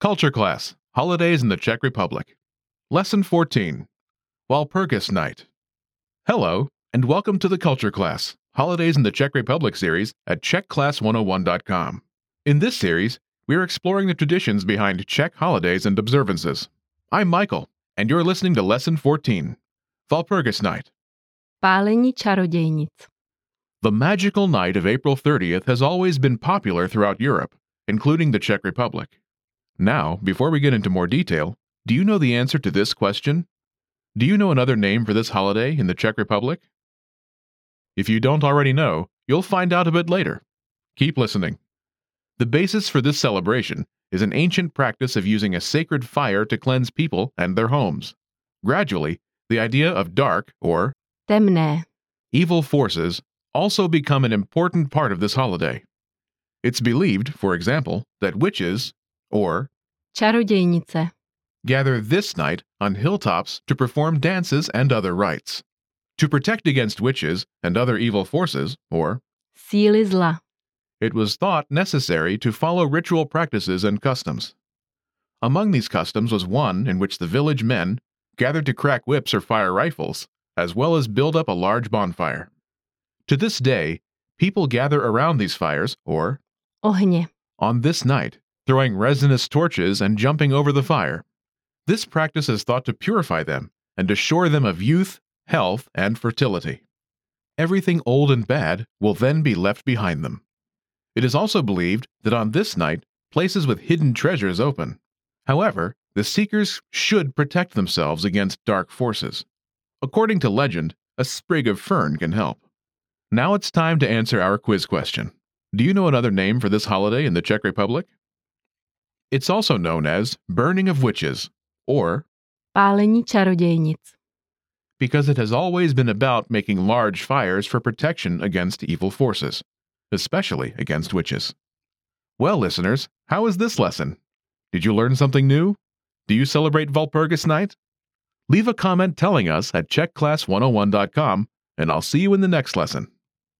Culture Class Holidays in the Czech Republic. Lesson 14 Walpurgis Night. Hello, and welcome to the Culture Class Holidays in the Czech Republic series at CzechClass101.com. In this series, we are exploring the traditions behind Czech holidays and observances. I'm Michael, and you're listening to Lesson 14 Walpurgis Night. Pálení čarodějnic. The magical night of April 30th has always been popular throughout Europe, including the Czech Republic. Now, before we get into more detail, do you know the answer to this question? Do you know another name for this holiday in the Czech Republic? If you don't already know, you'll find out a bit later. Keep listening. The basis for this celebration is an ancient practice of using a sacred fire to cleanse people and their homes. Gradually, the idea of dark, or Temné. evil forces also become an important part of this holiday. It's believed, for example, that witches, or Čarodějnice. gather this night on hilltops to perform dances and other rites. To protect against witches and other evil forces, or Síly zla. it was thought necessary to follow ritual practices and customs. Among these customs was one in which the village men gathered to crack whips or fire rifles, as well as build up a large bonfire. To this day, people gather around these fires, or Ohně. on this night, throwing resinous torches and jumping over the fire. This practice is thought to purify them and assure them of youth, health, and fertility. Everything old and bad will then be left behind them. It is also believed that on this night, places with hidden treasures open. However, the seekers should protect themselves against dark forces. According to legend, a sprig of fern can help. Now it's time to answer our quiz question. Do you know another name for this holiday in the Czech Republic? It's also known as Burning of Witches, or Pálení čarodějnic. because it has always been about making large fires for protection against evil forces, especially against witches. Well, listeners, how was this lesson? Did you learn something new? Do you celebrate Walpurgis Night? Leave a comment telling us at CzechClass101.com, and I'll see you in the next lesson.